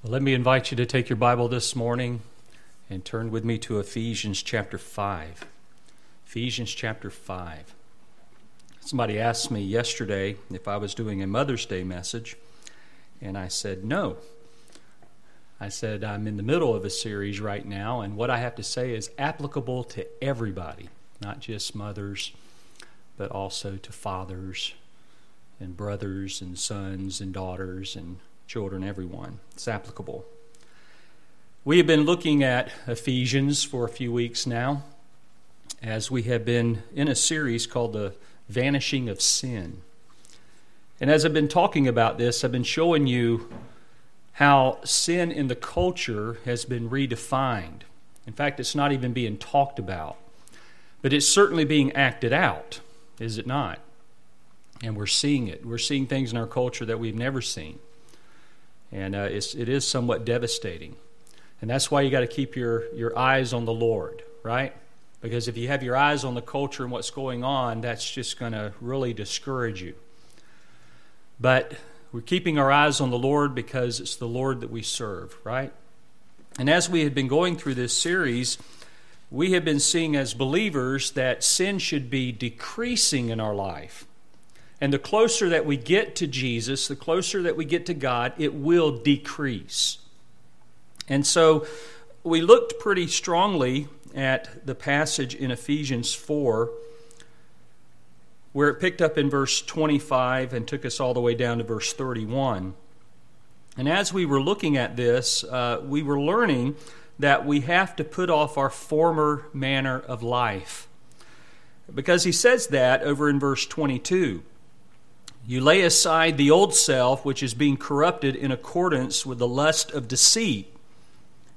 Well, let me invite you to take your Bible this morning and turn with me to Ephesians chapter 5. Ephesians chapter 5. Somebody asked me yesterday if I was doing a Mother's Day message, and I said no. I said I'm in the middle of a series right now, and what I have to say is applicable to everybody, not just mothers, but also to fathers and brothers and sons and daughters and children, everyone. It's applicable. We have been looking at Ephesians for a few weeks now as we have been in a series called The Vanishing of Sin. And as I've been talking about this, I've been showing you how sin in the culture has been redefined. In fact, it's not even being talked about, but it's certainly being acted out, is it not? And we're seeing it. We're seeing things in our culture that we've never seen. And uh, it's, it is somewhat devastating. And that's why you got to keep your, your eyes on the Lord, right? Because if you have your eyes on the culture and what's going on, that's just going to really discourage you. But we're keeping our eyes on the Lord because it's the Lord that we serve, right? And as we have been going through this series, we have been seeing as believers that sin should be decreasing in our life. And the closer that we get to Jesus, the closer that we get to God, it will decrease. And so we looked pretty strongly at the passage in Ephesians 4, where it picked up in verse 25 and took us all the way down to verse 31. And as we were looking at this, uh, we were learning that we have to put off our former manner of life. Because he says that over in verse 22. You lay aside the old self, which is being corrupted in accordance with the lust of deceit,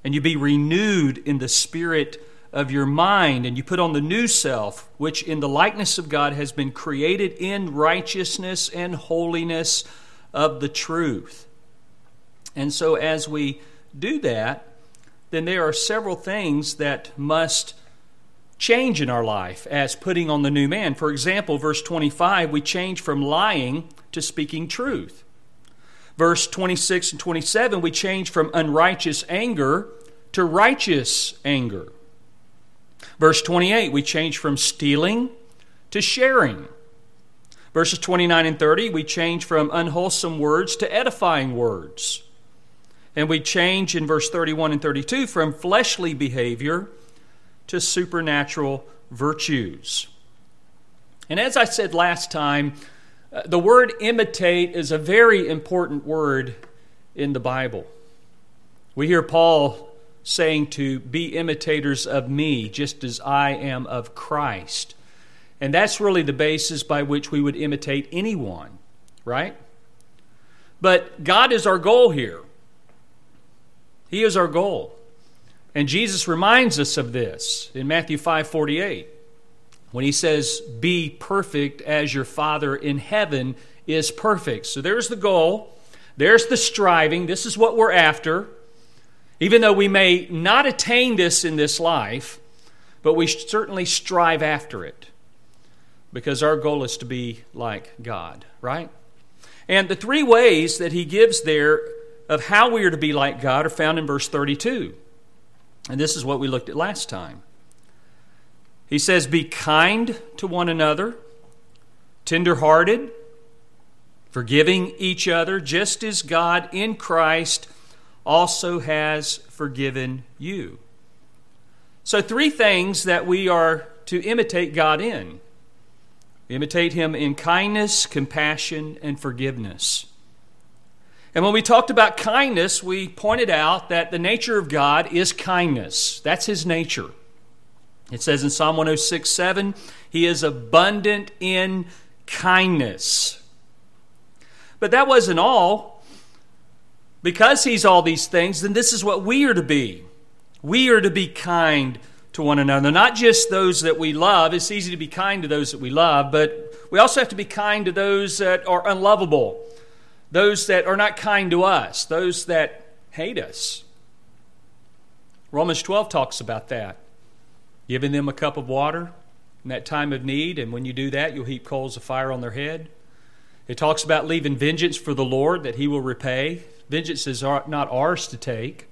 and you be renewed in the spirit of your mind, and you put on the new self, which in the likeness of God has been created in righteousness and holiness of the truth. And so, as we do that, then there are several things that must change in our life as putting on the new man. For example, verse 25, we change from lying to speaking truth. Verse 26 and 27, we change from unrighteous anger to righteous anger. Verse 28, we change from stealing to sharing. Verses 29 and 30, we change from unwholesome words to edifying words. And we change in verse 31 and 32 from fleshly behavior to supernatural virtues. And as I said last time, uh, the word imitate is a very important word in the Bible. We hear Paul saying to be imitators of me, just as I am of Christ. And that's really the basis by which we would imitate anyone, right? But God is our goal here. He is our goal. And Jesus reminds us of this in Matthew 5 48 when he says, Be perfect as your Father in heaven is perfect. So there's the goal, there's the striving, this is what we're after. Even though we may not attain this in this life, but we certainly strive after it because our goal is to be like God, right? And the three ways that he gives there of how we are to be like God are found in verse 32. And this is what we looked at last time. He says, Be kind to one another, tenderhearted, forgiving each other, just as God in Christ also has forgiven you. So, three things that we are to imitate God in imitate Him in kindness, compassion, and forgiveness. And when we talked about kindness, we pointed out that the nature of God is kindness. That's His nature. It says in Psalm 106 7, He is abundant in kindness. But that wasn't all. Because He's all these things, then this is what we are to be. We are to be kind to one another. Not just those that we love. It's easy to be kind to those that we love, but we also have to be kind to those that are unlovable those that are not kind to us, those that hate us. Romans 12 talks about that. Giving them a cup of water in that time of need, and when you do that, you'll heap coals of fire on their head. It talks about leaving vengeance for the Lord, that He will repay. Vengeance is not ours to take.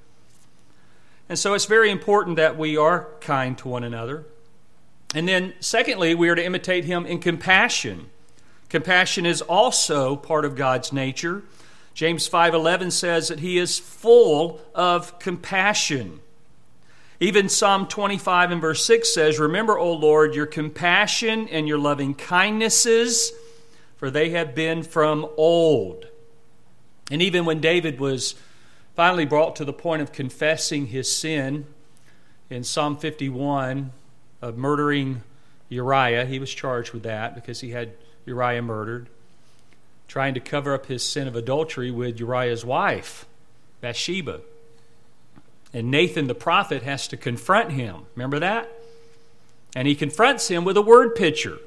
And so it's very important that we are kind to one another. And then, secondly, we are to imitate him in compassion. Compassion is also part of God's nature. James 5:11 says that he is full of compassion. Even Psalm 25 and verse 6 says, Remember, O Lord, your compassion and your loving kindnesses, for they have been from old. And even when David was finally brought to the point of confessing his sin in Psalm 51 of murdering Uriah, he was charged with that because he had Uriah murdered, trying to cover up his sin of adultery with Uriah's wife, Bathsheba. And Nathan the prophet has to confront him. Remember that? And he confronts him with a word picture.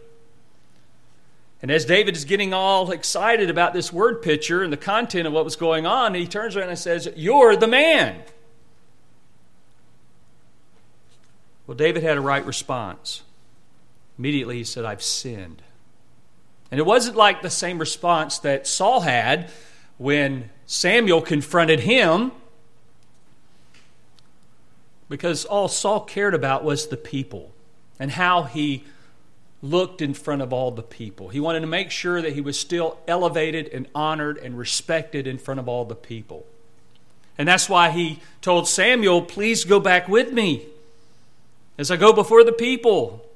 And as David is getting all excited about this word picture and the content of what was going on, he turns around and says, You're the man. Well, David had a right response. Immediately he said, I've sinned. And it wasn't like the same response that Saul had when Samuel confronted him because all Saul cared about was the people and how he looked in front of all the people. He wanted to make sure that he was still elevated and honored and respected in front of all the people. And that's why he told Samuel, Please go back with me as I go before the people.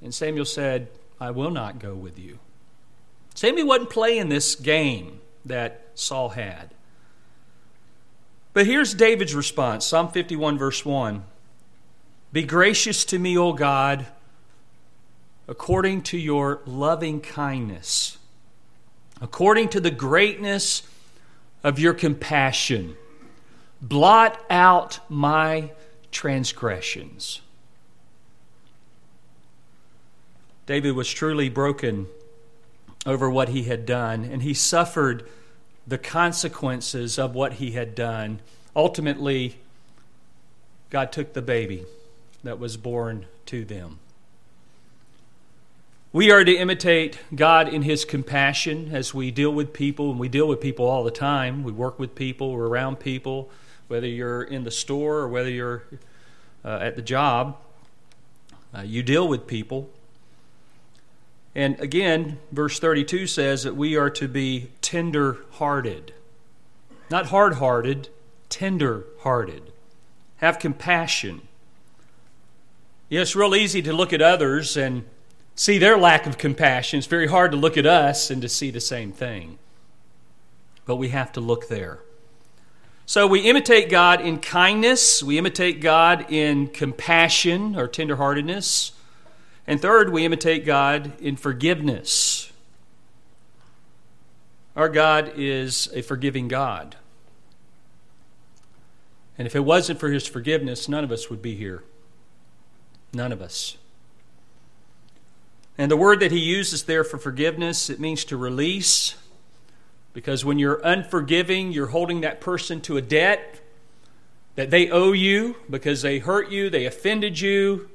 And Samuel said, I will not go with you. Samuel wasn't playing this game that Saul had. But here's David's response Psalm 51, verse 1 Be gracious to me, O God, according to your loving kindness, according to the greatness of your compassion. Blot out my transgressions. David was truly broken over what he had done, and he suffered the consequences of what he had done. Ultimately, God took the baby that was born to them. We are to imitate God in His compassion as we deal with people, and we deal with people all the time. We work with people, we're around people, whether you're in the store or whether you're uh, at the job. Uh, you deal with people. And again, verse 32 says that we are to be tender hearted. Not hard hearted, tender hearted. Have compassion. Yeah, it's real easy to look at others and see their lack of compassion. It's very hard to look at us and to see the same thing. But we have to look there. So we imitate God in kindness, we imitate God in compassion or tenderheartedness. And third, we imitate God in forgiveness. Our God is a forgiving God. And if it wasn't for his forgiveness, none of us would be here. None of us. And the word that he uses there for forgiveness, it means to release. Because when you're unforgiving, you're holding that person to a debt that they owe you because they hurt you, they offended you,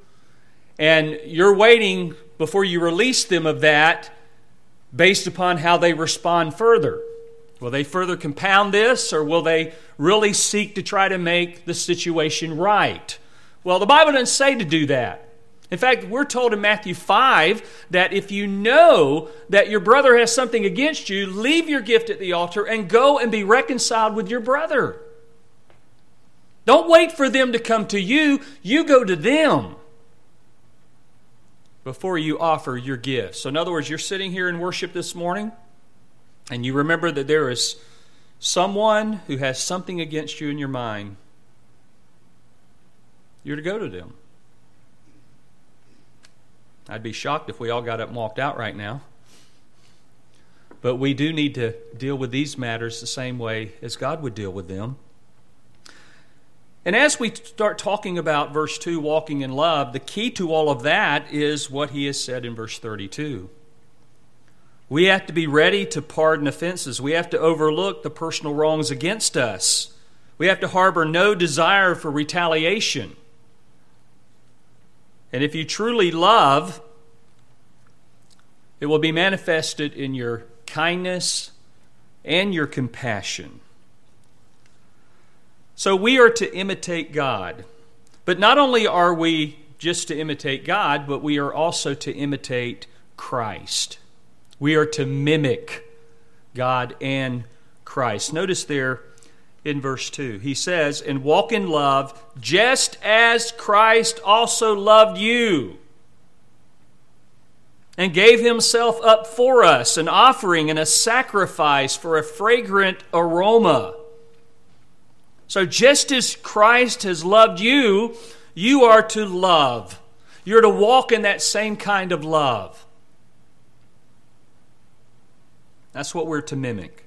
and you're waiting before you release them of that based upon how they respond further. Will they further compound this, or will they really seek to try to make the situation right? Well, the Bible doesn't say to do that. In fact, we're told in Matthew 5 that if you know that your brother has something against you, leave your gift at the altar and go and be reconciled with your brother. Don't wait for them to come to you, you go to them before you offer your gift. So, in other words, you're sitting here in worship this morning, and you remember that there is someone who has something against you in your mind. You're to go to them. I'd be shocked if we all got up and walked out right now. But we do need to deal with these matters the same way as God would deal with them. And as we start talking about verse 2, walking in love, the key to all of that is what he has said in verse 32. We have to be ready to pardon offenses. We have to overlook the personal wrongs against us. We have to harbor no desire for retaliation. And if you truly love, it will be manifested in your kindness and your compassion. So we are to imitate God. But not only are we just to imitate God, but we are also to imitate Christ. We are to mimic God and Christ. Notice there in verse 2, he says, And walk in love, just as Christ also loved you and gave himself up for us, an offering and a sacrifice for a fragrant aroma. So, just as Christ has loved you, you are to love. You're to walk in that same kind of love. That's what we're to mimic.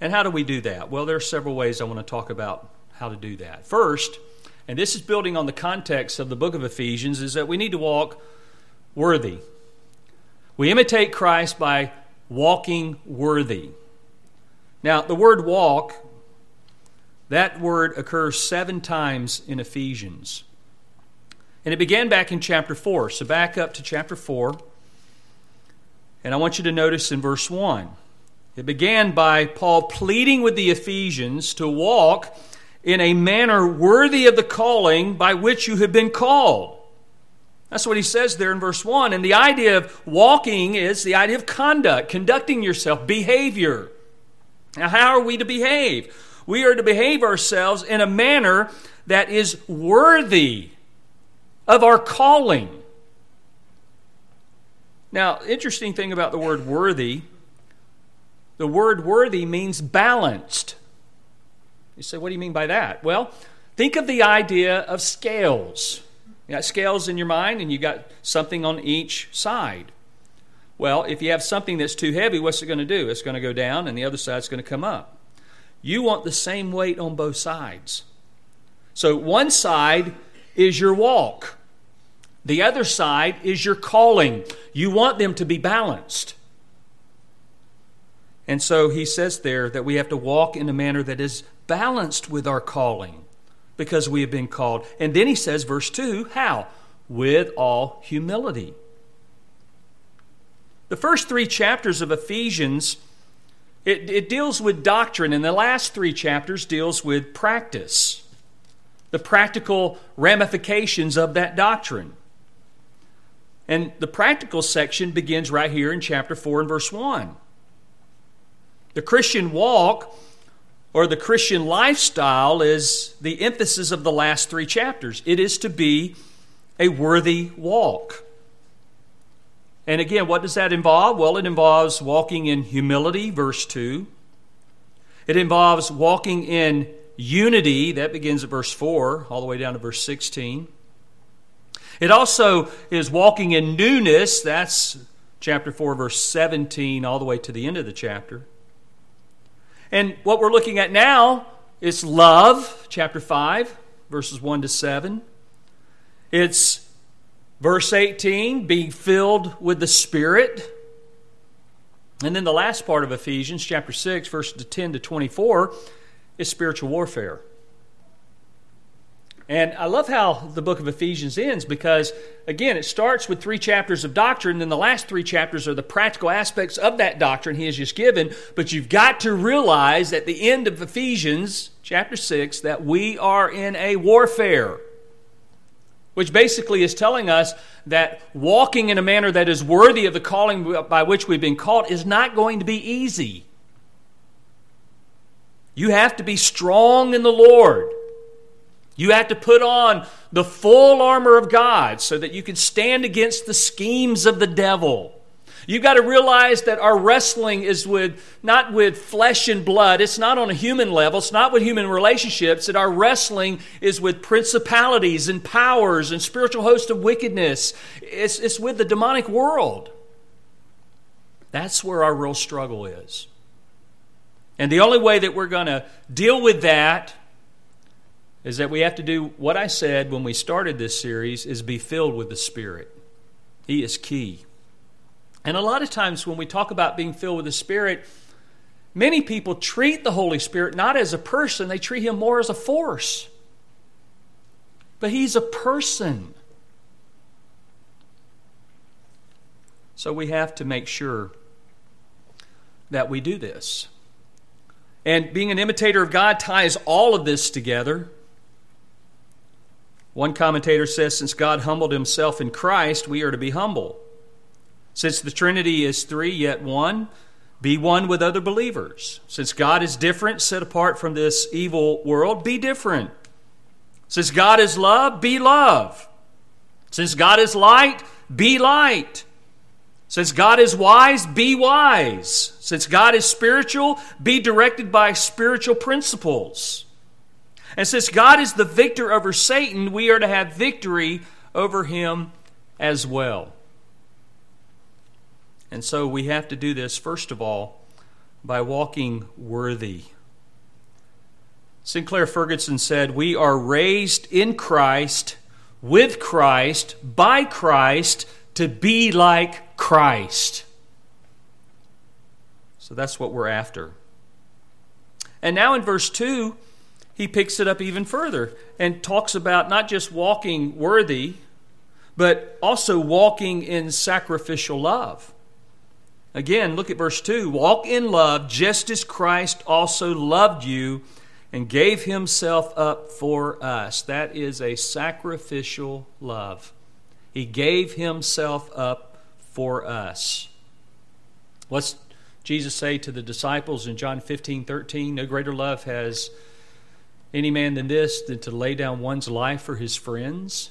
And how do we do that? Well, there are several ways I want to talk about how to do that. First, and this is building on the context of the book of Ephesians, is that we need to walk worthy. We imitate Christ by walking worthy. Now, the word walk, that word occurs seven times in Ephesians. And it began back in chapter 4. So back up to chapter 4. And I want you to notice in verse 1. It began by Paul pleading with the Ephesians to walk in a manner worthy of the calling by which you have been called. That's what he says there in verse 1. And the idea of walking is the idea of conduct, conducting yourself, behavior. Now, how are we to behave? We are to behave ourselves in a manner that is worthy of our calling. Now, interesting thing about the word worthy, the word worthy means balanced. You say, what do you mean by that? Well, think of the idea of scales. You got scales in your mind and you got something on each side. Well, if you have something that's too heavy, what's it going to do? It's going to go down and the other side's going to come up. You want the same weight on both sides. So one side is your walk. The other side is your calling. You want them to be balanced. And so he says there that we have to walk in a manner that is balanced with our calling because we have been called. And then he says, verse 2, how? With all humility. The first three chapters of Ephesians, it, it deals with doctrine, and the last three chapters deals with practice, the practical ramifications of that doctrine. And the practical section begins right here in chapter 4 and verse 1. The Christian walk or the Christian lifestyle is the emphasis of the last three chapters. It is to be a worthy walk. And again, what does that involve? Well, it involves walking in humility, verse 2. It involves walking in unity, that begins at verse 4, all the way down to verse 16. It also is walking in newness, that's chapter 4, verse 17, all the way to the end of the chapter. And what we're looking at now is love, chapter 5, verses 1 to 7. It's verse 18, being filled with the Spirit. And then the last part of Ephesians, chapter 6, verses 10 to 24, is spiritual warfare. And I love how the book of Ephesians ends because, again, it starts with three chapters of doctrine, then the last three chapters are the practical aspects of that doctrine he has just given. But you've got to realize at the end of Ephesians chapter 6 that we are in a warfare, which basically is telling us that walking in a manner that is worthy of the calling by which we've been called is not going to be easy. You have to be strong in the Lord. You have to put on the full armor of God so that you can stand against the schemes of the devil. You've got to realize that our wrestling is with not with flesh and blood. It's not on a human level. It's not with human relationships. That our wrestling is with principalities and powers and spiritual hosts of wickedness. It's, it's with the demonic world. That's where our real struggle is. And the only way that we're going to deal with that is that we have to do what I said when we started this series is be filled with the Spirit. He is key. And a lot of times when we talk about being filled with the Spirit, many people treat the Holy Spirit not as a person, they treat him more as a force. But he's a person. So we have to make sure that we do this. And being an imitator of God ties all of this together. One commentator says since God humbled himself in Christ, we are to be humble. Since the Trinity is three, yet one, be one with other believers. Since God is different, set apart from this evil world, be different. Since God is love, be love. Since God is light, be light. Since God is wise, be wise. Since God is spiritual, be directed by spiritual principles. And since God is the victor over Satan, we are to have victory over him as well. And so we have to do this, first of all, by walking worthy. Sinclair Ferguson said, We are raised in Christ, with Christ, by Christ, to be like Christ. So that's what we're after. And now in verse 2, he picks it up even further and talks about not just walking worthy, but also walking in sacrificial love. Again, look at verse 2 Walk in love, just as Christ also loved you and gave himself up for us. That is a sacrificial love. He gave himself up for us. What's Jesus say to the disciples in John 15 13? No greater love has any man than this than to lay down one's life for his friends.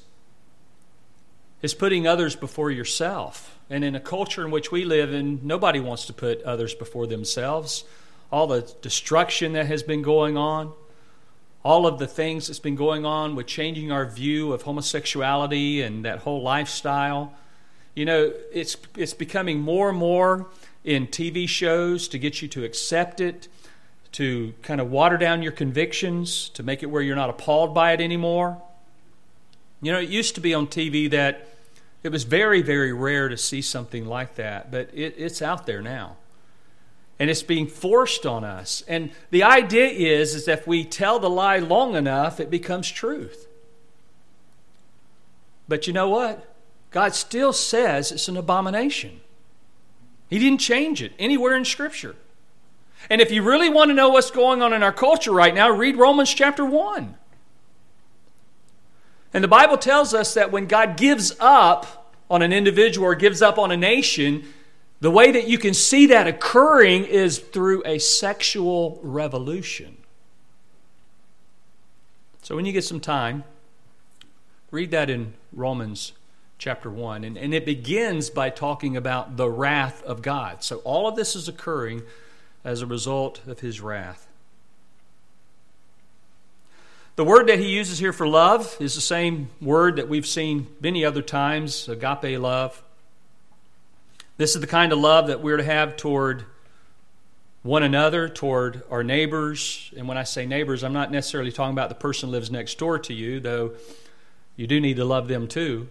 It's putting others before yourself. And in a culture in which we live in, nobody wants to put others before themselves. All the destruction that has been going on, all of the things that's been going on with changing our view of homosexuality and that whole lifestyle. You know, it's, it's becoming more and more in TV shows to get you to accept it, to kind of water down your convictions, to make it where you're not appalled by it anymore. You know, it used to be on TV that it was very, very rare to see something like that, but it, it's out there now. And it's being forced on us. And the idea is, is if we tell the lie long enough, it becomes truth. But you know what? God still says it's an abomination. He didn't change it anywhere in Scripture. And if you really want to know what's going on in our culture right now, read Romans chapter 1. And the Bible tells us that when God gives up on an individual or gives up on a nation, the way that you can see that occurring is through a sexual revolution. So when you get some time, read that in Romans chapter 1. And, and it begins by talking about the wrath of God. So all of this is occurring as a result of his wrath. The word that he uses here for love is the same word that we've seen many other times agape love. This is the kind of love that we're to have toward one another, toward our neighbors. And when I say neighbors, I'm not necessarily talking about the person who lives next door to you, though you do need to love them too.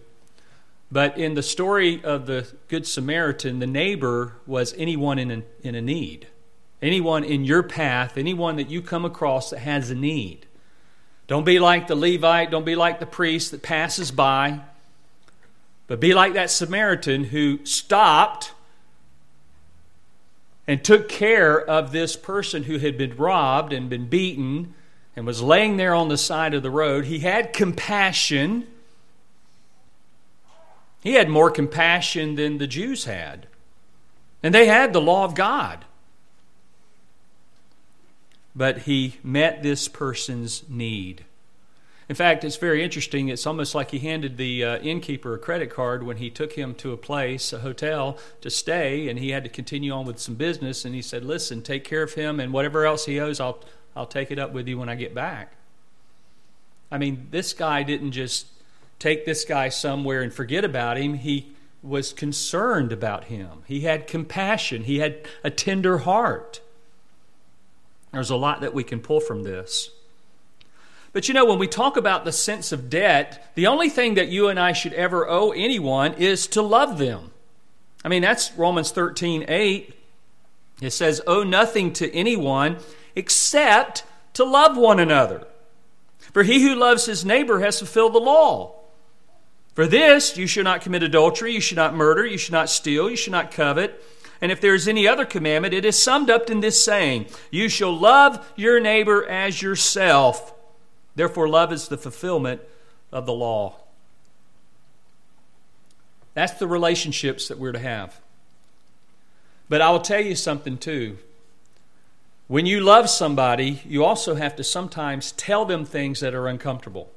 But in the story of the Good Samaritan, the neighbor was anyone in a, in a need, anyone in your path, anyone that you come across that has a need. Don't be like the Levite, don't be like the priest that passes by, but be like that Samaritan who stopped and took care of this person who had been robbed and been beaten and was laying there on the side of the road. He had compassion. He had more compassion than the Jews had. And they had the law of God but he met this person's need. In fact, it's very interesting. It's almost like he handed the uh, innkeeper a credit card when he took him to a place, a hotel, to stay, and he had to continue on with some business. And he said, Listen, take care of him, and whatever else he owes, I'll, I'll take it up with you when I get back. I mean, this guy didn't just take this guy somewhere and forget about him. He was concerned about him, he had compassion, he had a tender heart. There's a lot that we can pull from this. But you know, when we talk about the sense of debt, the only thing that you and I should ever owe anyone is to love them. I mean, that's Romans 13 8. It says, Owe nothing to anyone except to love one another. For he who loves his neighbor has fulfilled the law. For this, you should not commit adultery, you should not murder, you should not steal, you should not covet. And if there is any other commandment, it is summed up in this saying You shall love your neighbor as yourself. Therefore, love is the fulfillment of the law. That's the relationships that we're to have. But I will tell you something too. When you love somebody, you also have to sometimes tell them things that are uncomfortable.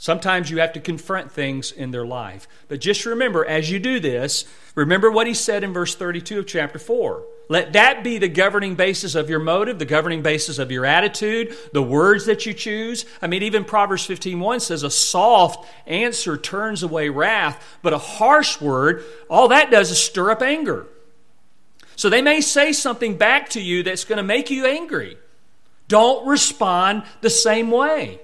Sometimes you have to confront things in their life. But just remember, as you do this, remember what he said in verse 32 of chapter 4. Let that be the governing basis of your motive, the governing basis of your attitude, the words that you choose. I mean, even Proverbs 15:1 says a soft answer turns away wrath, but a harsh word, all that does is stir up anger. So they may say something back to you that's going to make you angry. Don't respond the same way.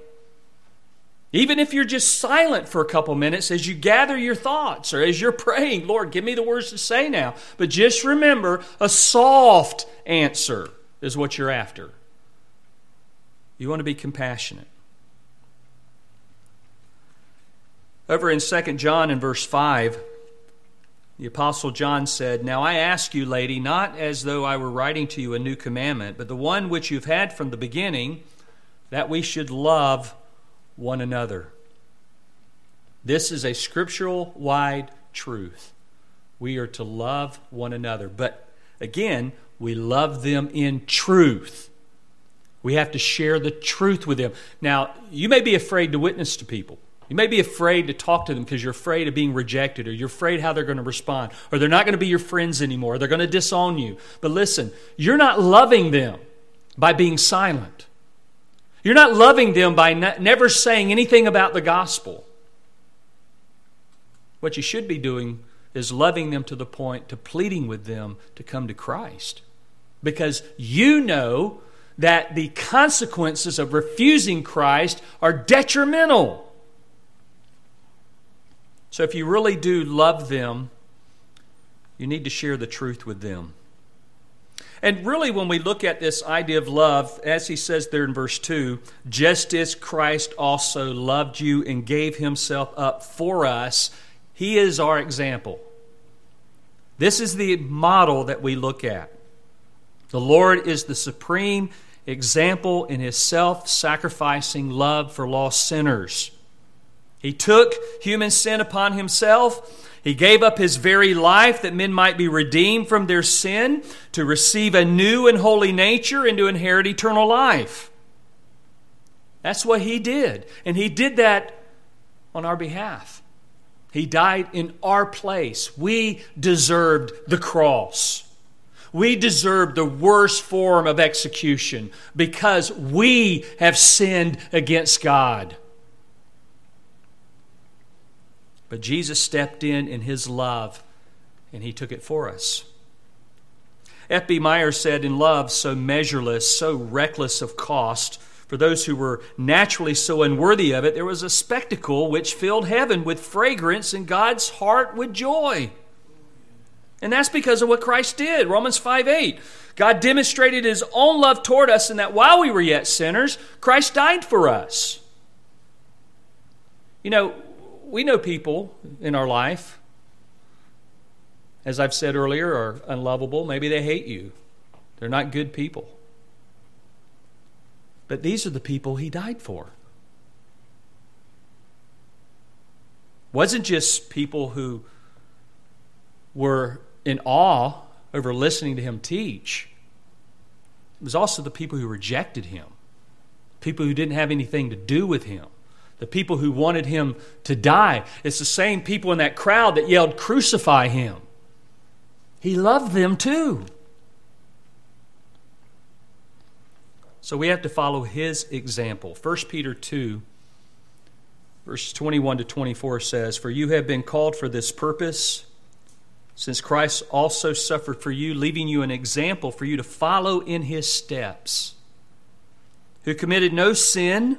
Even if you're just silent for a couple minutes as you gather your thoughts or as you're praying, Lord, give me the words to say now. But just remember a soft answer is what you're after. You want to be compassionate. Over in 2 John in verse 5, the Apostle John said, Now I ask you, lady, not as though I were writing to you a new commandment, but the one which you've had from the beginning, that we should love one another. This is a scriptural wide truth. We are to love one another. But again, we love them in truth. We have to share the truth with them. Now, you may be afraid to witness to people. You may be afraid to talk to them because you're afraid of being rejected or you're afraid how they're going to respond or they're not going to be your friends anymore. They're going to disown you. But listen, you're not loving them by being silent. You're not loving them by ne- never saying anything about the gospel. What you should be doing is loving them to the point to pleading with them to come to Christ. Because you know that the consequences of refusing Christ are detrimental. So if you really do love them, you need to share the truth with them. And really, when we look at this idea of love, as he says there in verse 2, just as Christ also loved you and gave himself up for us, he is our example. This is the model that we look at. The Lord is the supreme example in his self sacrificing love for lost sinners. He took human sin upon himself he gave up his very life that men might be redeemed from their sin, to receive a new and holy nature, and to inherit eternal life. That's what he did. And he did that on our behalf. He died in our place. We deserved the cross. We deserved the worst form of execution because we have sinned against God. But Jesus stepped in in his love and he took it for us. F.B. Meyer said, In love so measureless, so reckless of cost, for those who were naturally so unworthy of it, there was a spectacle which filled heaven with fragrance and God's heart with joy. And that's because of what Christ did. Romans 5 8. God demonstrated his own love toward us in that while we were yet sinners, Christ died for us. You know, we know people in our life, as I've said earlier, are unlovable. Maybe they hate you, they're not good people. But these are the people he died for. Wasn't just people who were in awe over listening to him teach. It was also the people who rejected him, people who didn't have anything to do with him the people who wanted him to die. It's the same people in that crowd that yelled, Crucify him. He loved them too. So we have to follow his example. 1 Peter 2, verses 21 to 24 says, For you have been called for this purpose, since Christ also suffered for you, leaving you an example for you to follow in his steps, who committed no sin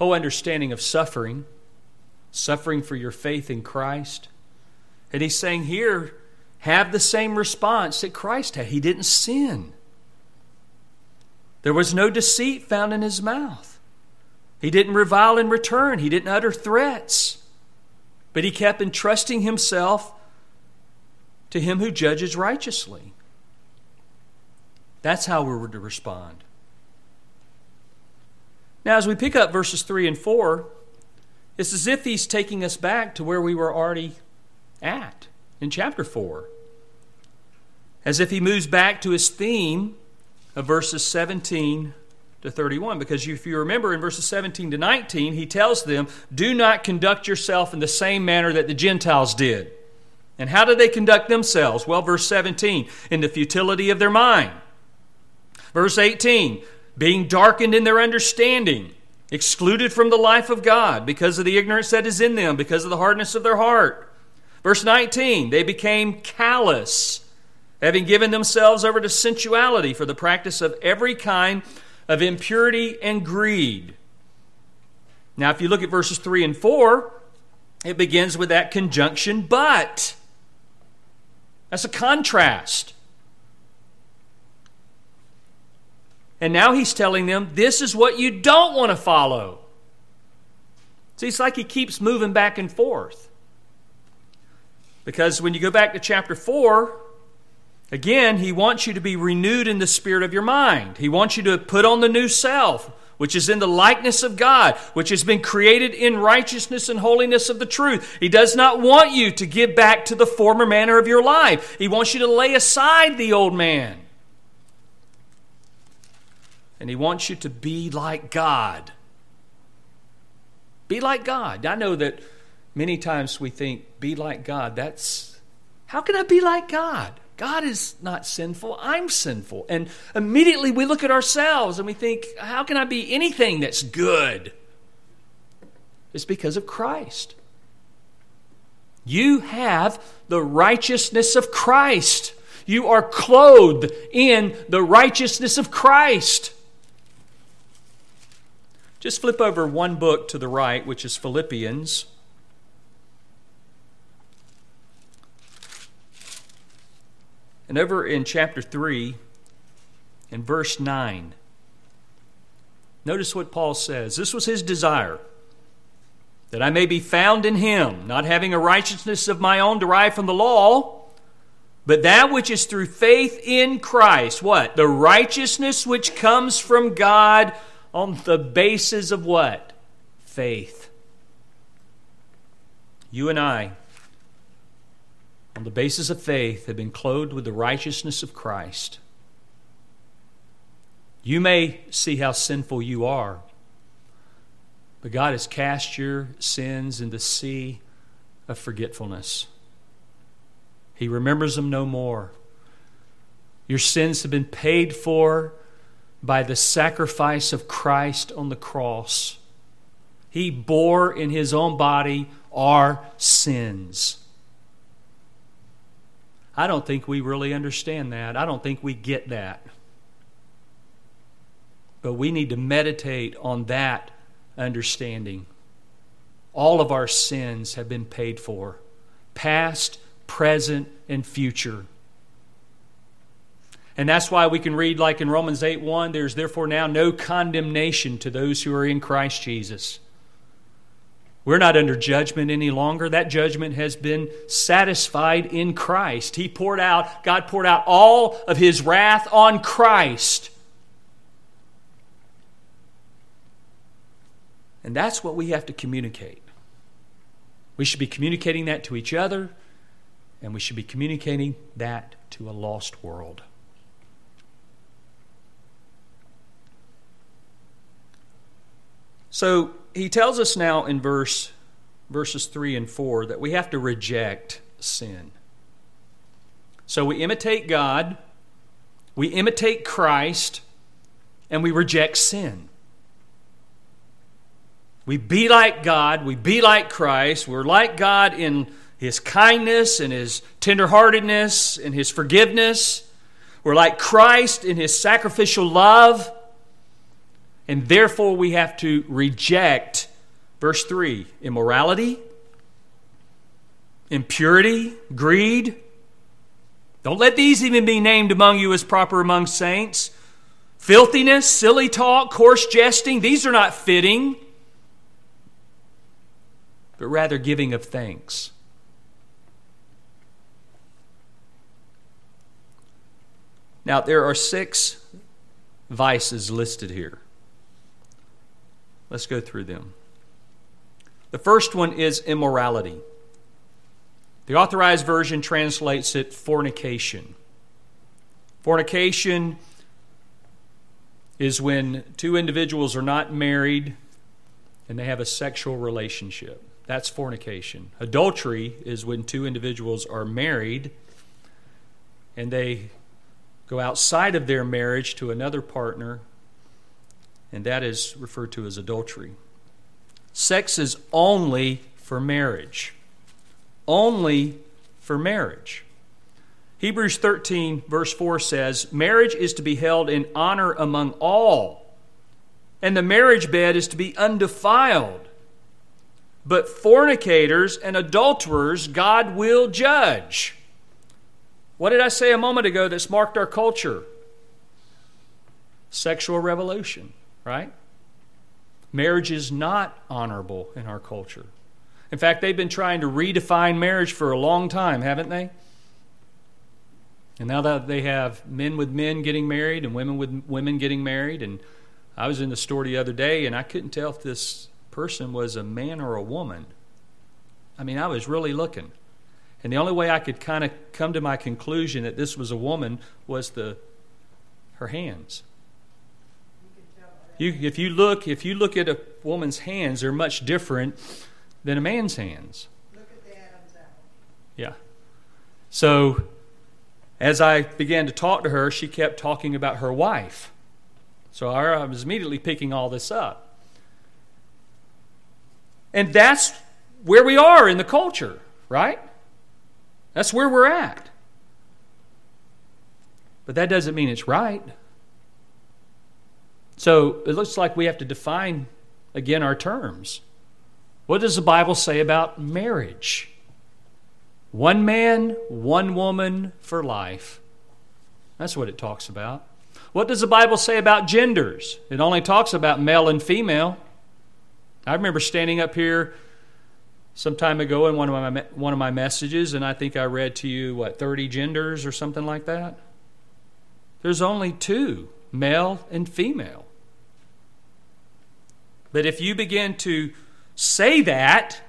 whole understanding of suffering, suffering for your faith in Christ. And he's saying here, have the same response that Christ had. He didn't sin. There was no deceit found in his mouth. He didn't revile in return. He didn't utter threats. But he kept entrusting himself to him who judges righteously. That's how we were to respond. Now, as we pick up verses 3 and 4, it's as if he's taking us back to where we were already at in chapter 4. As if he moves back to his theme of verses 17 to 31. Because if you remember in verses 17 to 19, he tells them, Do not conduct yourself in the same manner that the Gentiles did. And how did they conduct themselves? Well, verse 17, in the futility of their mind. Verse 18, being darkened in their understanding, excluded from the life of God because of the ignorance that is in them, because of the hardness of their heart. Verse 19, they became callous, having given themselves over to sensuality for the practice of every kind of impurity and greed. Now, if you look at verses 3 and 4, it begins with that conjunction, but. That's a contrast. And now he's telling them, this is what you don't want to follow. See, it's like he keeps moving back and forth. Because when you go back to chapter 4, again, he wants you to be renewed in the spirit of your mind. He wants you to put on the new self, which is in the likeness of God, which has been created in righteousness and holiness of the truth. He does not want you to give back to the former manner of your life. He wants you to lay aside the old man. And he wants you to be like God. Be like God. I know that many times we think, be like God. That's, how can I be like God? God is not sinful. I'm sinful. And immediately we look at ourselves and we think, how can I be anything that's good? It's because of Christ. You have the righteousness of Christ. You are clothed in the righteousness of Christ. Just flip over one book to the right, which is Philippians. And over in chapter 3, in verse 9, notice what Paul says. This was his desire that I may be found in him, not having a righteousness of my own derived from the law, but that which is through faith in Christ. What? The righteousness which comes from God on the basis of what? Faith. You and I on the basis of faith, have been clothed with the righteousness of Christ. You may see how sinful you are, but God has cast your sins in the sea of forgetfulness. He remembers them no more. Your sins have been paid for by the sacrifice of Christ on the cross. He bore in his own body our sins. I don't think we really understand that. I don't think we get that. But we need to meditate on that understanding. All of our sins have been paid for past, present, and future. And that's why we can read, like in Romans 8 1, there's therefore now no condemnation to those who are in Christ Jesus. We're not under judgment any longer. That judgment has been satisfied in Christ. He poured out, God poured out all of his wrath on Christ. And that's what we have to communicate. We should be communicating that to each other, and we should be communicating that to a lost world. So he tells us now in verse verses 3 and 4 that we have to reject sin. So we imitate God, we imitate Christ, and we reject sin. we be like God, we be like Christ, we're like God in his kindness and his tenderheartedness and his forgiveness. We're like Christ in his sacrificial love. And therefore, we have to reject, verse 3, immorality, impurity, greed. Don't let these even be named among you as proper among saints. Filthiness, silly talk, coarse jesting, these are not fitting, but rather giving of thanks. Now, there are six vices listed here. Let's go through them. The first one is immorality. The authorized version translates it fornication. Fornication is when two individuals are not married and they have a sexual relationship. That's fornication. Adultery is when two individuals are married and they go outside of their marriage to another partner, and that is referred to as adultery. Sex is only for marriage. Only for marriage. Hebrews 13, verse 4 says, Marriage is to be held in honor among all, and the marriage bed is to be undefiled. But fornicators and adulterers God will judge. What did I say a moment ago that's marked our culture? Sexual revolution, right? Marriage is not honorable in our culture. In fact, they've been trying to redefine marriage for a long time, haven't they? And now that they have men with men getting married and women with women getting married, and I was in the store the other day and I couldn't tell if this person was a man or a woman. I mean, I was really looking. And the only way I could kind of come to my conclusion that this was a woman was the her hands. You, if you look, if you look at a woman's hands, they're much different than a man's hands. Look at the Adam's apple. Yeah. So, as I began to talk to her, she kept talking about her wife. So I was immediately picking all this up. And that's where we are in the culture, right? That's where we're at. But that doesn't mean it's right. So it looks like we have to define again our terms. What does the Bible say about marriage? One man, one woman for life. That's what it talks about. What does the Bible say about genders? It only talks about male and female. I remember standing up here some time ago in one of my one of my messages, and I think I read to you what thirty genders or something like that. There's only two, male and female. But if you begin to say that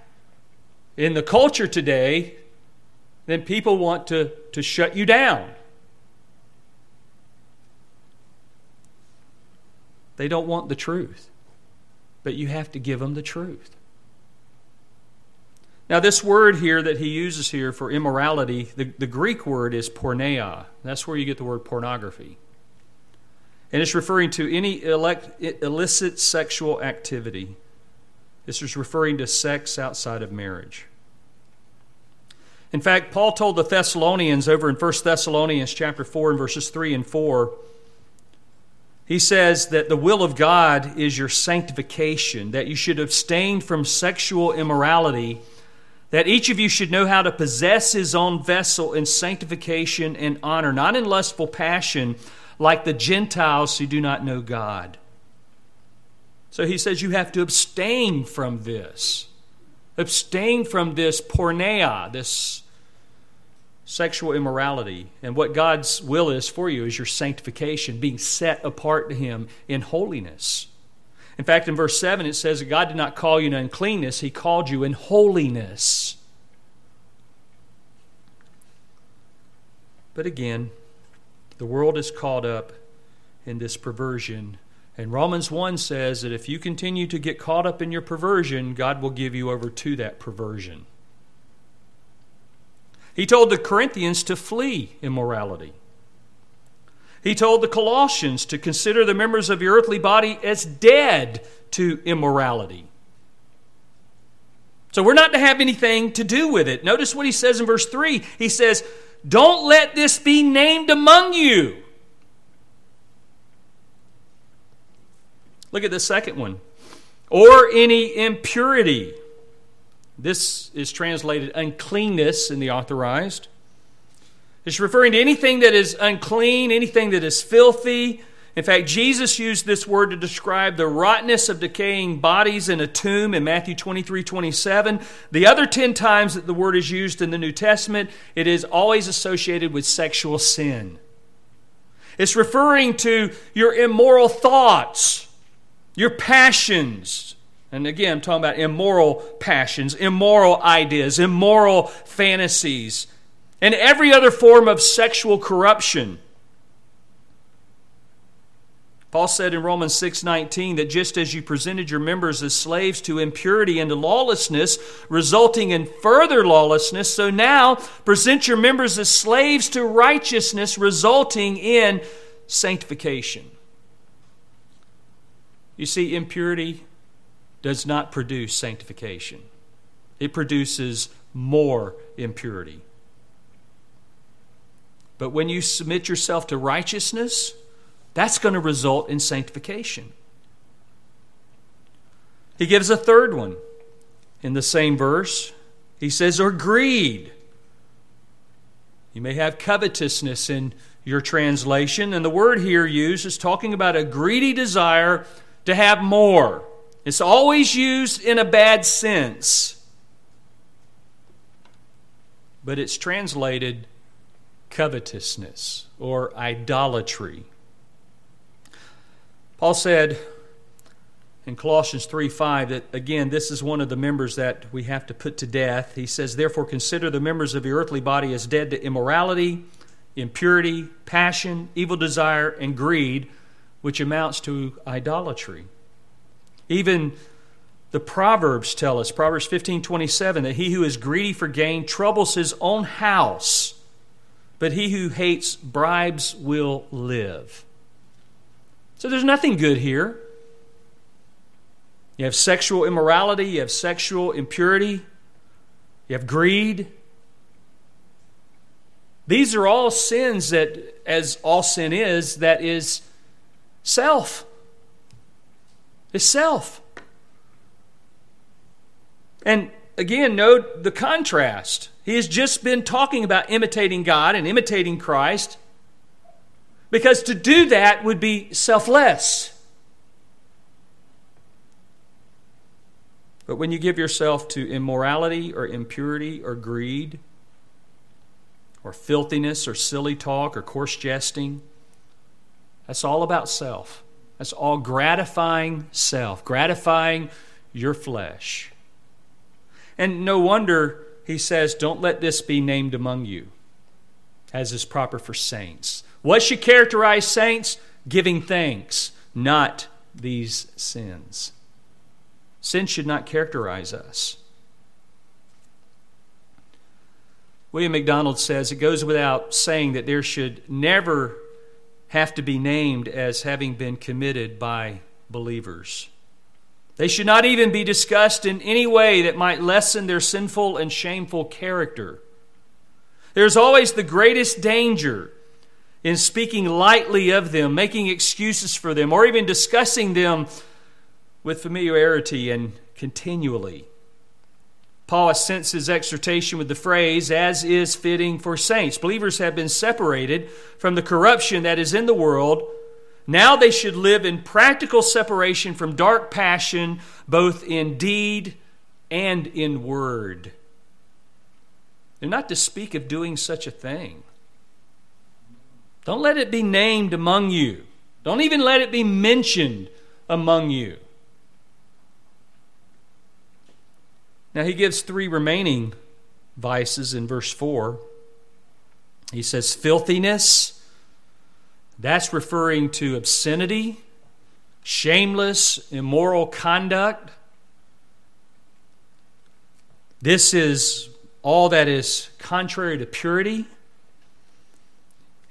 in the culture today, then people want to, to shut you down. They don't want the truth, but you have to give them the truth. Now, this word here that he uses here for immorality, the, the Greek word is porneia. That's where you get the word pornography. And it's referring to any elect, illicit sexual activity. This is referring to sex outside of marriage. In fact, Paul told the Thessalonians over in 1 Thessalonians chapter 4 and verses 3 and 4, he says that the will of God is your sanctification, that you should abstain from sexual immorality that each of you should know how to possess his own vessel in sanctification and honor, not in lustful passion like the Gentiles who do not know God. So he says you have to abstain from this. Abstain from this porneia, this sexual immorality. And what God's will is for you is your sanctification, being set apart to Him in holiness. In fact, in verse 7, it says that God did not call you in uncleanness, He called you in holiness. But again, the world is caught up in this perversion. And Romans 1 says that if you continue to get caught up in your perversion, God will give you over to that perversion. He told the Corinthians to flee immorality. He told the Colossians to consider the members of your earthly body as dead to immorality. So we're not to have anything to do with it. Notice what he says in verse 3. He says, Don't let this be named among you. Look at the second one. Or any impurity. This is translated uncleanness in the authorized. It's referring to anything that is unclean, anything that is filthy, in fact, Jesus used this word to describe the rottenness of decaying bodies in a tomb in Matthew 23 27. The other 10 times that the word is used in the New Testament, it is always associated with sexual sin. It's referring to your immoral thoughts, your passions. And again, I'm talking about immoral passions, immoral ideas, immoral fantasies, and every other form of sexual corruption. Paul said in Romans 6:19 that just as you presented your members as slaves to impurity and to lawlessness, resulting in further lawlessness, so now present your members as slaves to righteousness, resulting in sanctification. You see, impurity does not produce sanctification. It produces more impurity. But when you submit yourself to righteousness, that's going to result in sanctification. He gives a third one in the same verse. He says, or greed. You may have covetousness in your translation, and the word here used is talking about a greedy desire to have more. It's always used in a bad sense, but it's translated covetousness or idolatry. Paul said in Colossians 3 5 that, again, this is one of the members that we have to put to death. He says, Therefore, consider the members of your earthly body as dead to immorality, impurity, passion, evil desire, and greed, which amounts to idolatry. Even the Proverbs tell us, Proverbs 15 27, that he who is greedy for gain troubles his own house, but he who hates bribes will live. So there's nothing good here. You have sexual immorality, you have sexual impurity, you have greed. These are all sins that, as all sin is, that is self. It's self. And again, note the contrast. He has just been talking about imitating God and imitating Christ. Because to do that would be selfless. But when you give yourself to immorality or impurity or greed or filthiness or silly talk or coarse jesting, that's all about self. That's all gratifying self, gratifying your flesh. And no wonder he says, Don't let this be named among you, as is proper for saints. What should characterize saints? Giving thanks, not these sins. Sin should not characterize us. William MacDonald says it goes without saying that there should never have to be named as having been committed by believers. They should not even be discussed in any way that might lessen their sinful and shameful character. There's always the greatest danger in speaking lightly of them, making excuses for them, or even discussing them with familiarity and continually. Paul assents his exhortation with the phrase, as is fitting for saints. Believers have been separated from the corruption that is in the world. Now they should live in practical separation from dark passion, both in deed and in word. They're not to speak of doing such a thing. Don't let it be named among you. Don't even let it be mentioned among you. Now, he gives three remaining vices in verse 4. He says, filthiness, that's referring to obscenity, shameless, immoral conduct. This is all that is contrary to purity.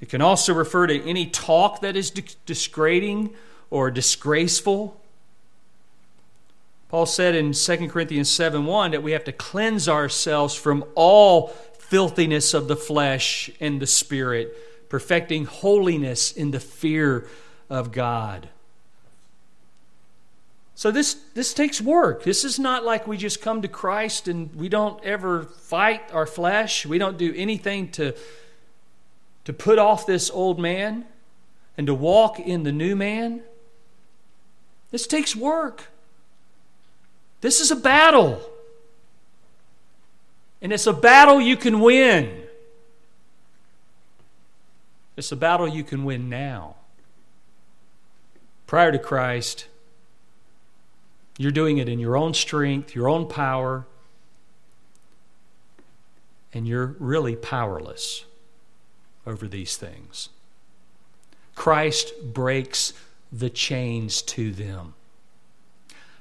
It can also refer to any talk that is disgrading or disgraceful. Paul said in 2 Corinthians 7 1 that we have to cleanse ourselves from all filthiness of the flesh and the spirit, perfecting holiness in the fear of God. So this this takes work. This is not like we just come to Christ and we don't ever fight our flesh. We don't do anything to to put off this old man and to walk in the new man. This takes work. This is a battle. And it's a battle you can win. It's a battle you can win now. Prior to Christ, you're doing it in your own strength, your own power, and you're really powerless over these things. Christ breaks the chains to them.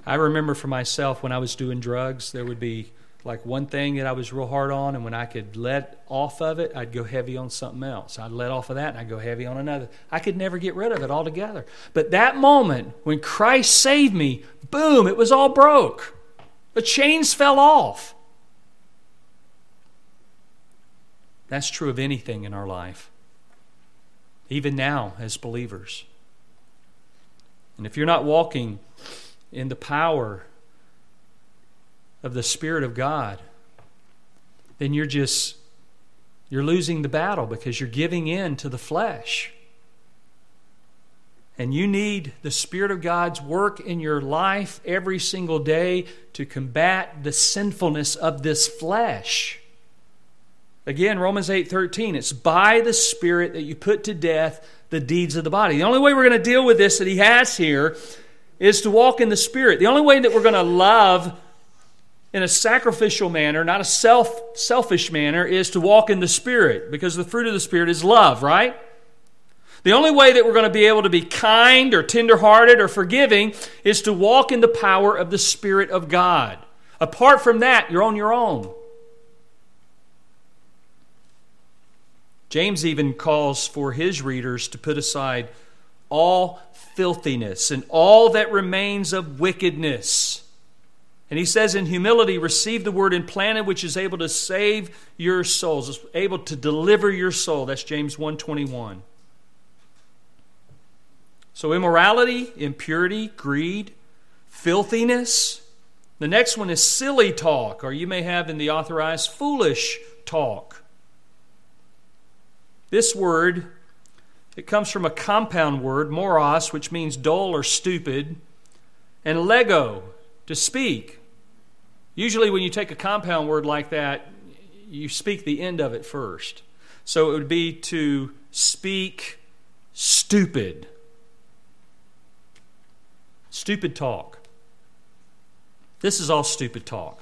I remember for myself when I was doing drugs, there would be like one thing that I was real hard on, and when I could let off of it, I'd go heavy on something else. I'd let off of that, and I'd go heavy on another. I could never get rid of it altogether. But that moment when Christ saved me, boom, it was all broke. The chains fell off. That's true of anything in our life, even now as believers. And if you're not walking in the power of the Spirit of God, then you're just you're losing the battle because you're giving in to the flesh. And you need the Spirit of God's work in your life every single day to combat the sinfulness of this flesh. Again, Romans 8:13, it's by the Spirit that you put to death the deeds of the body. The only way we're going to deal with this that he has here is to walk in the Spirit. The only way that we're going to love in a sacrificial manner, not a self selfish manner, is to walk in the Spirit, because the fruit of the Spirit is love, right? The only way that we're going to be able to be kind or tenderhearted or forgiving is to walk in the power of the Spirit of God. Apart from that, you're on your own. James even calls for his readers to put aside all filthiness and all that remains of wickedness and he says, in humility, receive the word implanted, which is able to save your souls, is able to deliver your soul. That's James 121. So immorality, impurity, greed, filthiness. The next one is silly talk, or you may have in the authorized foolish talk. This word, it comes from a compound word, moros, which means dull or stupid, and lego, to speak. Usually, when you take a compound word like that, you speak the end of it first. So it would be to speak stupid. Stupid talk. This is all stupid talk.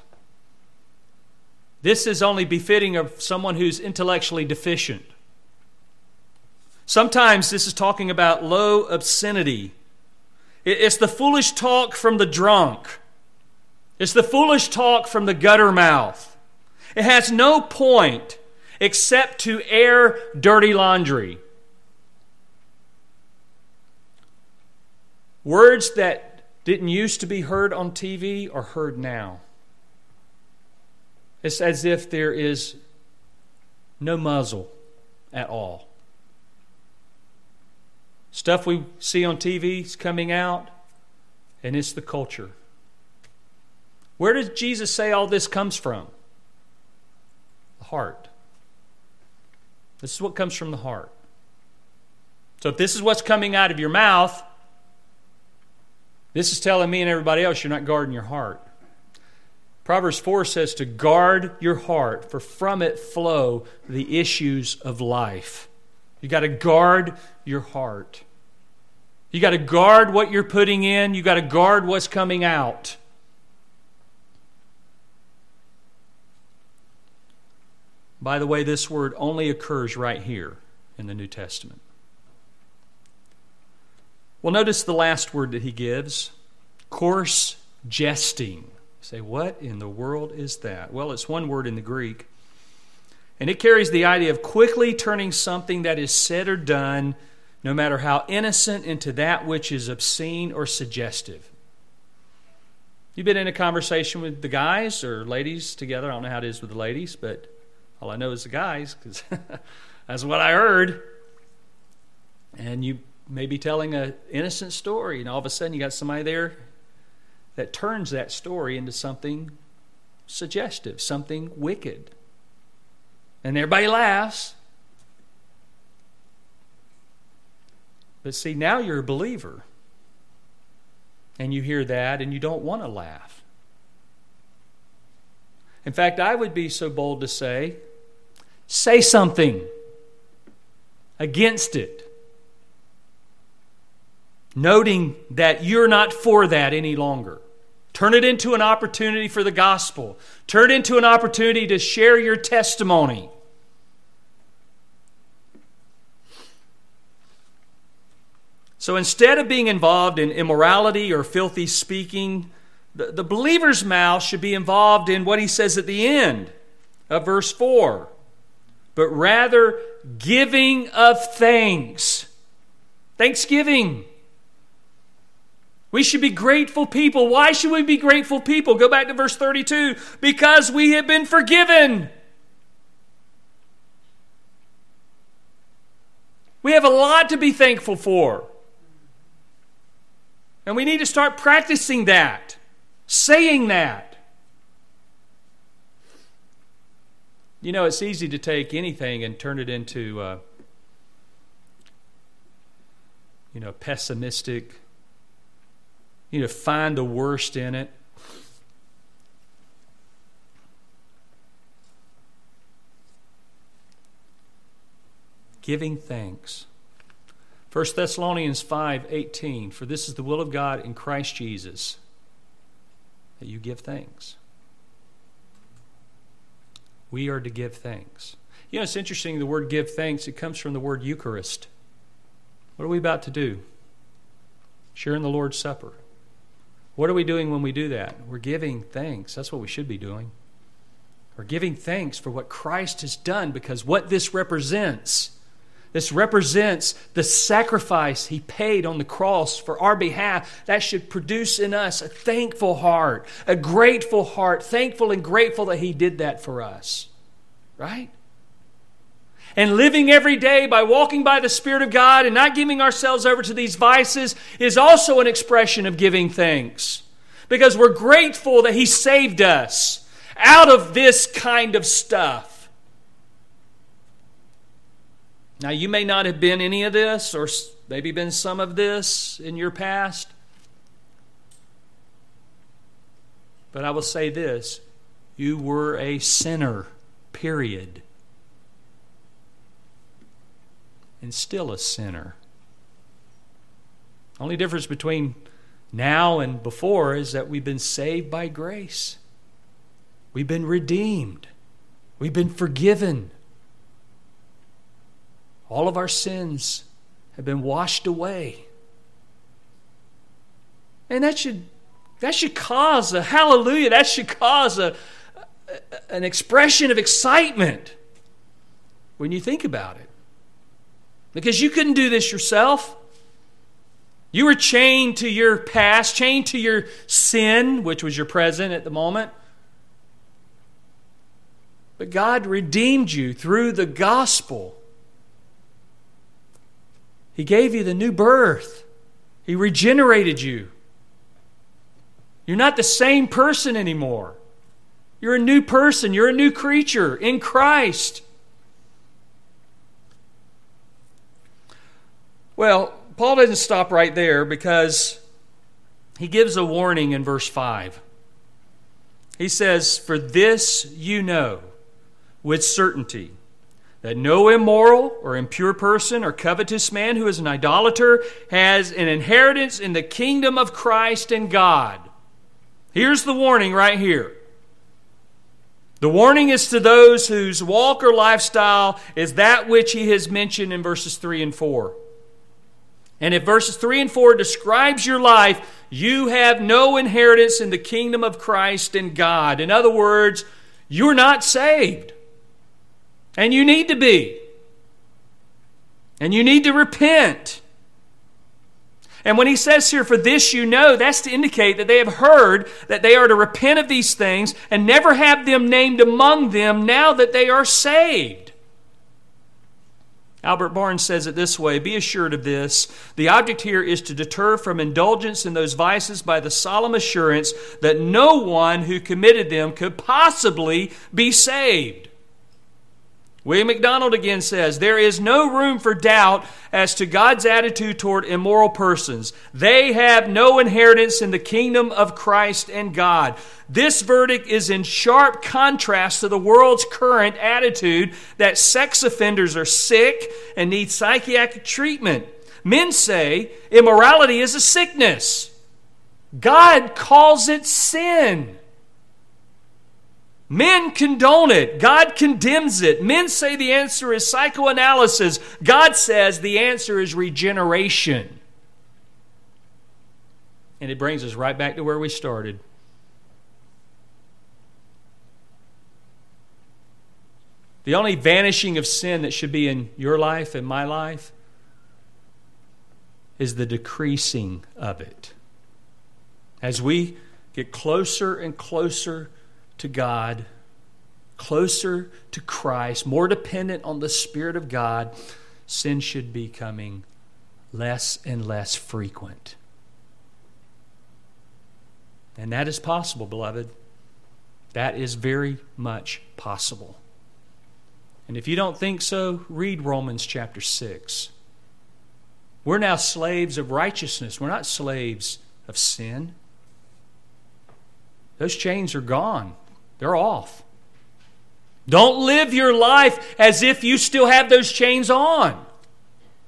This is only befitting of someone who's intellectually deficient. Sometimes this is talking about low obscenity. It's the foolish talk from the drunk. It's the foolish talk from the gutter mouth. It has no point except to air dirty laundry. Words that didn't used to be heard on TV are heard now. It's as if there is no muzzle at all. Stuff we see on TV is coming out, and it's the culture. Where does Jesus say all this comes from? The heart. This is what comes from the heart. So if this is what's coming out of your mouth, this is telling me and everybody else you're not guarding your heart. Proverbs 4 says to guard your heart, for from it flow the issues of life. You got to guard your heart. You got to guard what you're putting in, you got to guard what's coming out. By the way, this word only occurs right here in the New Testament. Well, notice the last word that he gives coarse jesting. You say, what in the world is that? Well, it's one word in the Greek, and it carries the idea of quickly turning something that is said or done, no matter how innocent, into that which is obscene or suggestive. You've been in a conversation with the guys or ladies together. I don't know how it is with the ladies, but all I know is the guys because that's what I heard. And you may be telling an innocent story, and all of a sudden you got somebody there that turns that story into something suggestive, something wicked. And everybody laughs. But see, now you're a believer and you hear that and you don't want to laugh. In fact, I would be so bold to say, say something against it, noting that you're not for that any longer. Turn it into an opportunity for the gospel. Turn it into an opportunity to share your testimony. So instead of being involved in immorality or filthy speaking, the, the believer's mouth should be involved in what he says at the end of verse 4 but rather giving of thanks. Thanksgiving. We should be grateful people. Why should we be grateful people? Go back to verse 32 because we have been forgiven. We have a lot to be thankful for. And we need to start practicing that, saying that. You know, it's easy to take anything and turn it into, uh, you know, pessimistic, you know, find the worst in it. Giving thanks. 1 Thessalonians 5:18 For this is the will of God in Christ Jesus that you give thanks. We are to give thanks. You know, it's interesting the word give thanks, it comes from the word Eucharist. What are we about to do? Sharing the Lord's Supper. What are we doing when we do that? We're giving thanks. That's what we should be doing. We're giving thanks for what Christ has done because what this represents this represents the sacrifice he paid on the cross for our behalf. That should produce in us a thankful heart, a grateful heart, thankful and grateful that he did that for us. Right? And living every day by walking by the Spirit of God and not giving ourselves over to these vices is also an expression of giving thanks. Because we're grateful that He saved us out of this kind of stuff. Now, you may not have been any of this, or maybe been some of this in your past. But I will say this you were a sinner, period. And still a sinner. Only difference between now and before is that we've been saved by grace. We've been redeemed. We've been forgiven. All of our sins have been washed away. And that should, that should cause a hallelujah, that should cause a, a, an expression of excitement when you think about it. Because you couldn't do this yourself. You were chained to your past, chained to your sin, which was your present at the moment. But God redeemed you through the gospel. He gave you the new birth, He regenerated you. You're not the same person anymore. You're a new person, you're a new creature in Christ. Well, Paul doesn't stop right there because he gives a warning in verse 5. He says, For this you know with certainty that no immoral or impure person or covetous man who is an idolater has an inheritance in the kingdom of Christ and God. Here's the warning right here. The warning is to those whose walk or lifestyle is that which he has mentioned in verses 3 and 4. And if verses 3 and 4 describes your life, you have no inheritance in the kingdom of Christ and God. In other words, you're not saved. And you need to be. And you need to repent. And when he says here, for this you know, that's to indicate that they have heard that they are to repent of these things and never have them named among them now that they are saved. Albert Barnes says it this way Be assured of this. The object here is to deter from indulgence in those vices by the solemn assurance that no one who committed them could possibly be saved. William MacDonald again says there is no room for doubt as to God's attitude toward immoral persons. They have no inheritance in the kingdom of Christ and God. This verdict is in sharp contrast to the world's current attitude that sex offenders are sick and need psychiatric treatment. Men say immorality is a sickness. God calls it sin. Men condone it. God condemns it. Men say the answer is psychoanalysis. God says the answer is regeneration. And it brings us right back to where we started. The only vanishing of sin that should be in your life and my life is the decreasing of it. As we get closer and closer to God, closer to Christ, more dependent on the Spirit of God, sin should be coming less and less frequent. And that is possible, beloved. That is very much possible. And if you don't think so, read Romans chapter 6. We're now slaves of righteousness, we're not slaves of sin. Those chains are gone. They're off. Don't live your life as if you still have those chains on.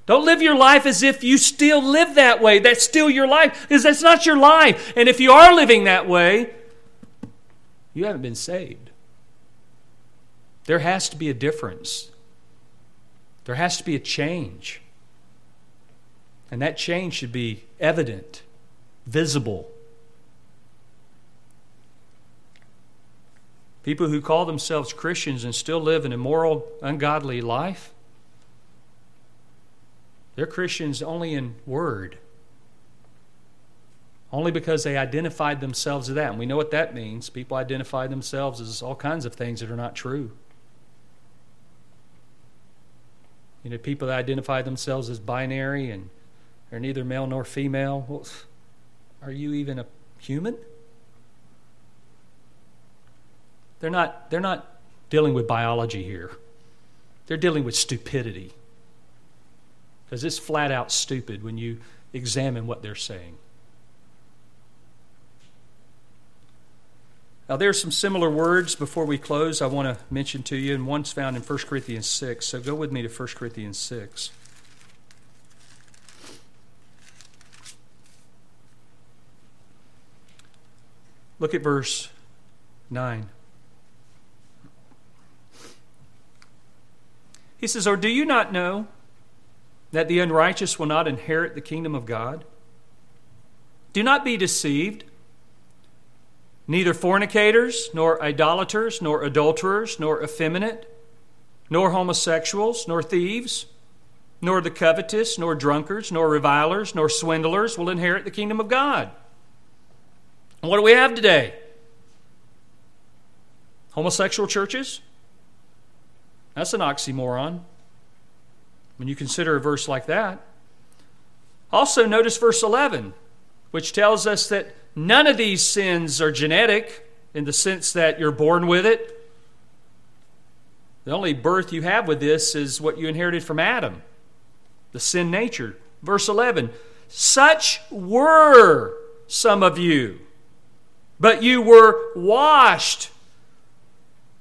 Don't live your life as if you still live that way. That's still your life, because that's not your life. And if you are living that way, you haven't been saved. There has to be a difference. There has to be a change. And that change should be evident, visible. People who call themselves Christians and still live an immoral, ungodly life, they're Christians only in word. Only because they identified themselves as that. And we know what that means. People identify themselves as all kinds of things that are not true. You know, people that identify themselves as binary and are neither male nor female. Well, are you even a human? They're not, they're not dealing with biology here, they're dealing with stupidity. Because it's flat out stupid when you examine what they're saying. Now, there are some similar words before we close I want to mention to you, and one's found in 1 Corinthians 6. So go with me to 1 Corinthians 6. Look at verse 9. He says, Or do you not know that the unrighteous will not inherit the kingdom of God? Do not be deceived. Neither fornicators, nor idolaters, nor adulterers, nor effeminate, nor homosexuals, nor thieves, nor the covetous, nor drunkards, nor revilers, nor swindlers will inherit the kingdom of God. What do we have today? Homosexual churches? That's an oxymoron when you consider a verse like that. Also, notice verse 11, which tells us that none of these sins are genetic in the sense that you're born with it. The only birth you have with this is what you inherited from Adam, the sin nature. Verse 11 Such were some of you, but you were washed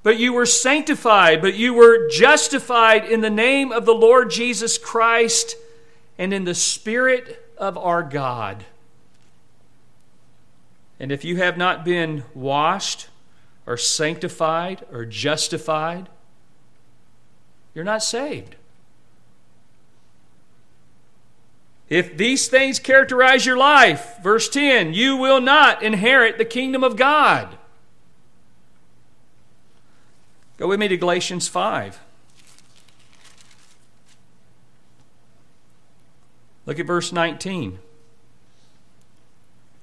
but you were sanctified, but you were justified in the name of the Lord Jesus Christ and in the Spirit of our God. And if you have not been washed or sanctified or justified, you're not saved. If these things characterize your life, verse 10, you will not inherit the kingdom of God. Go with me to Galatians 5. Look at verse 19.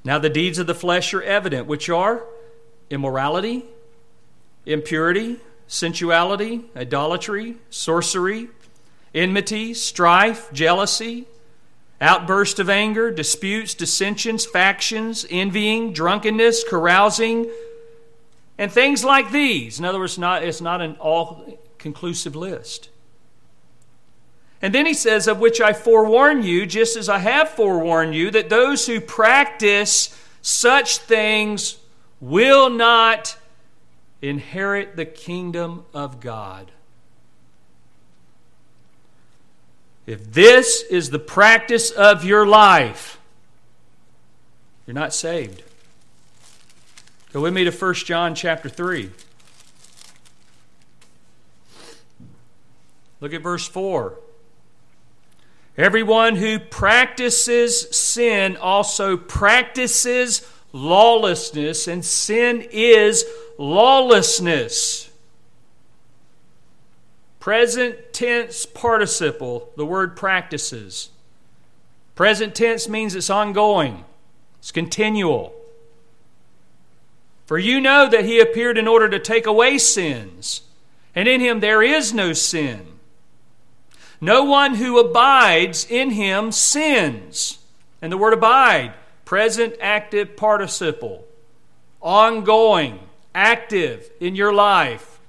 Now, the deeds of the flesh are evident, which are immorality, impurity, sensuality, idolatry, sorcery, enmity, strife, jealousy, outburst of anger, disputes, dissensions, factions, envying, drunkenness, carousing, and things like these. In other words, not, it's not an all conclusive list. And then he says, Of which I forewarn you, just as I have forewarned you, that those who practice such things will not inherit the kingdom of God. If this is the practice of your life, you're not saved. Go with me to 1 John chapter 3. Look at verse 4. Everyone who practices sin also practices lawlessness, and sin is lawlessness. Present tense participle, the word practices. Present tense means it's ongoing, it's continual. For you know that he appeared in order to take away sins, and in him there is no sin. No one who abides in him sins. And the word abide, present active participle, ongoing, active in your life.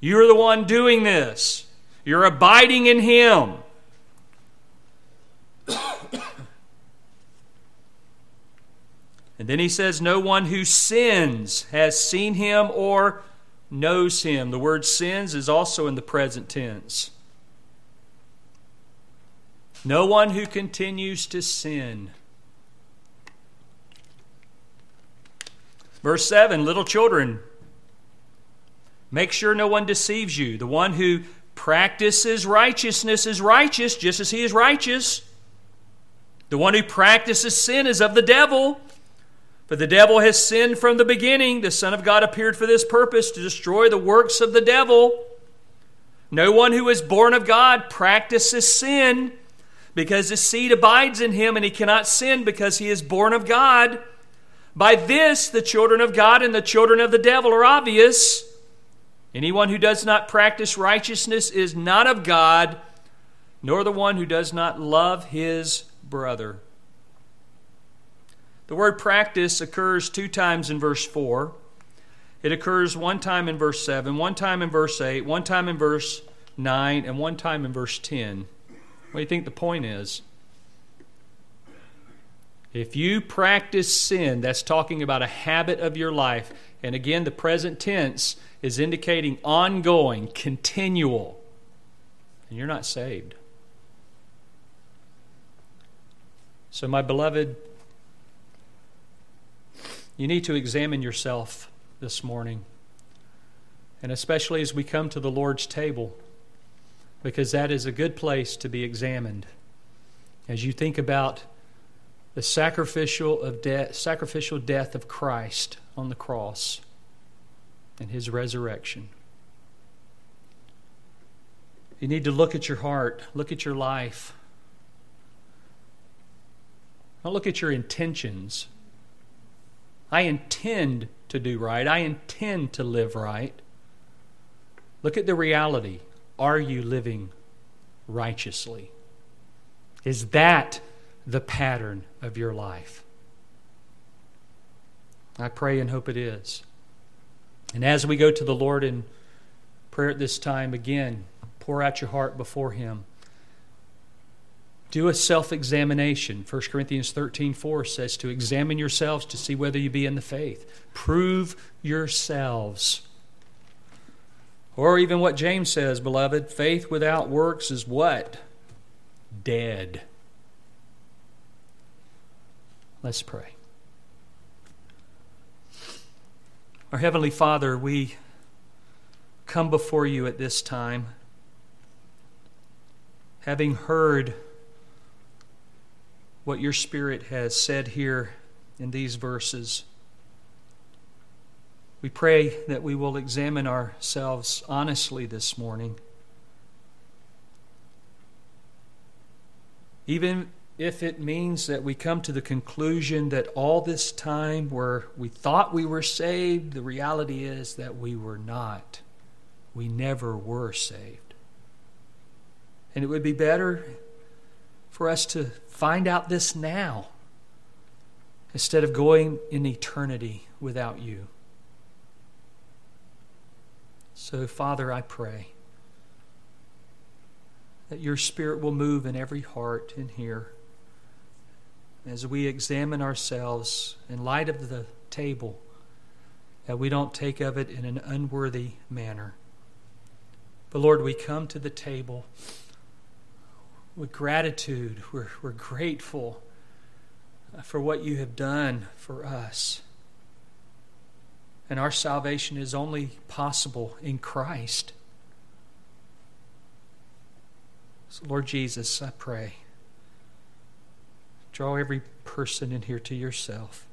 You're the one doing this. You're abiding in Him. And then he says, No one who sins has seen Him or knows Him. The word sins is also in the present tense. No one who continues to sin. Verse 7 Little children, Make sure no one deceives you. The one who practices righteousness is righteous, just as he is righteous. The one who practices sin is of the devil. For the devil has sinned from the beginning. The Son of God appeared for this purpose to destroy the works of the devil. No one who is born of God practices sin because his seed abides in him and he cannot sin because he is born of God. By this, the children of God and the children of the devil are obvious. Anyone who does not practice righteousness is not of God, nor the one who does not love his brother. The word practice occurs two times in verse 4. It occurs one time in verse 7, one time in verse 8, one time in verse 9, and one time in verse 10. What do you think the point is? If you practice sin, that's talking about a habit of your life. And again, the present tense is indicating ongoing, continual, and you're not saved. So, my beloved, you need to examine yourself this morning, and especially as we come to the Lord's table, because that is a good place to be examined. As you think about the sacrificial, of de- sacrificial death of Christ on the cross and his resurrection. You need to look at your heart, look at your life. Don't look at your intentions. I intend to do right. I intend to live right. Look at the reality. Are you living righteously? Is that the pattern of your life? I pray and hope it is. And as we go to the Lord in prayer at this time, again, pour out your heart before Him. Do a self examination. 1 Corinthians 13 4 says to examine yourselves to see whether you be in the faith. Prove yourselves. Or even what James says, beloved faith without works is what? Dead. Let's pray. Our Heavenly Father, we come before you at this time, having heard what your Spirit has said here in these verses. We pray that we will examine ourselves honestly this morning. Even if it means that we come to the conclusion that all this time where we thought we were saved, the reality is that we were not. We never were saved. And it would be better for us to find out this now instead of going in eternity without you. So, Father, I pray that your Spirit will move in every heart in here as we examine ourselves in light of the table, that we don't take of it in an unworthy manner. But Lord, we come to the table with gratitude. We're, we're grateful for what you have done for us. And our salvation is only possible in Christ. So, Lord Jesus, I pray, draw every person in here to yourself.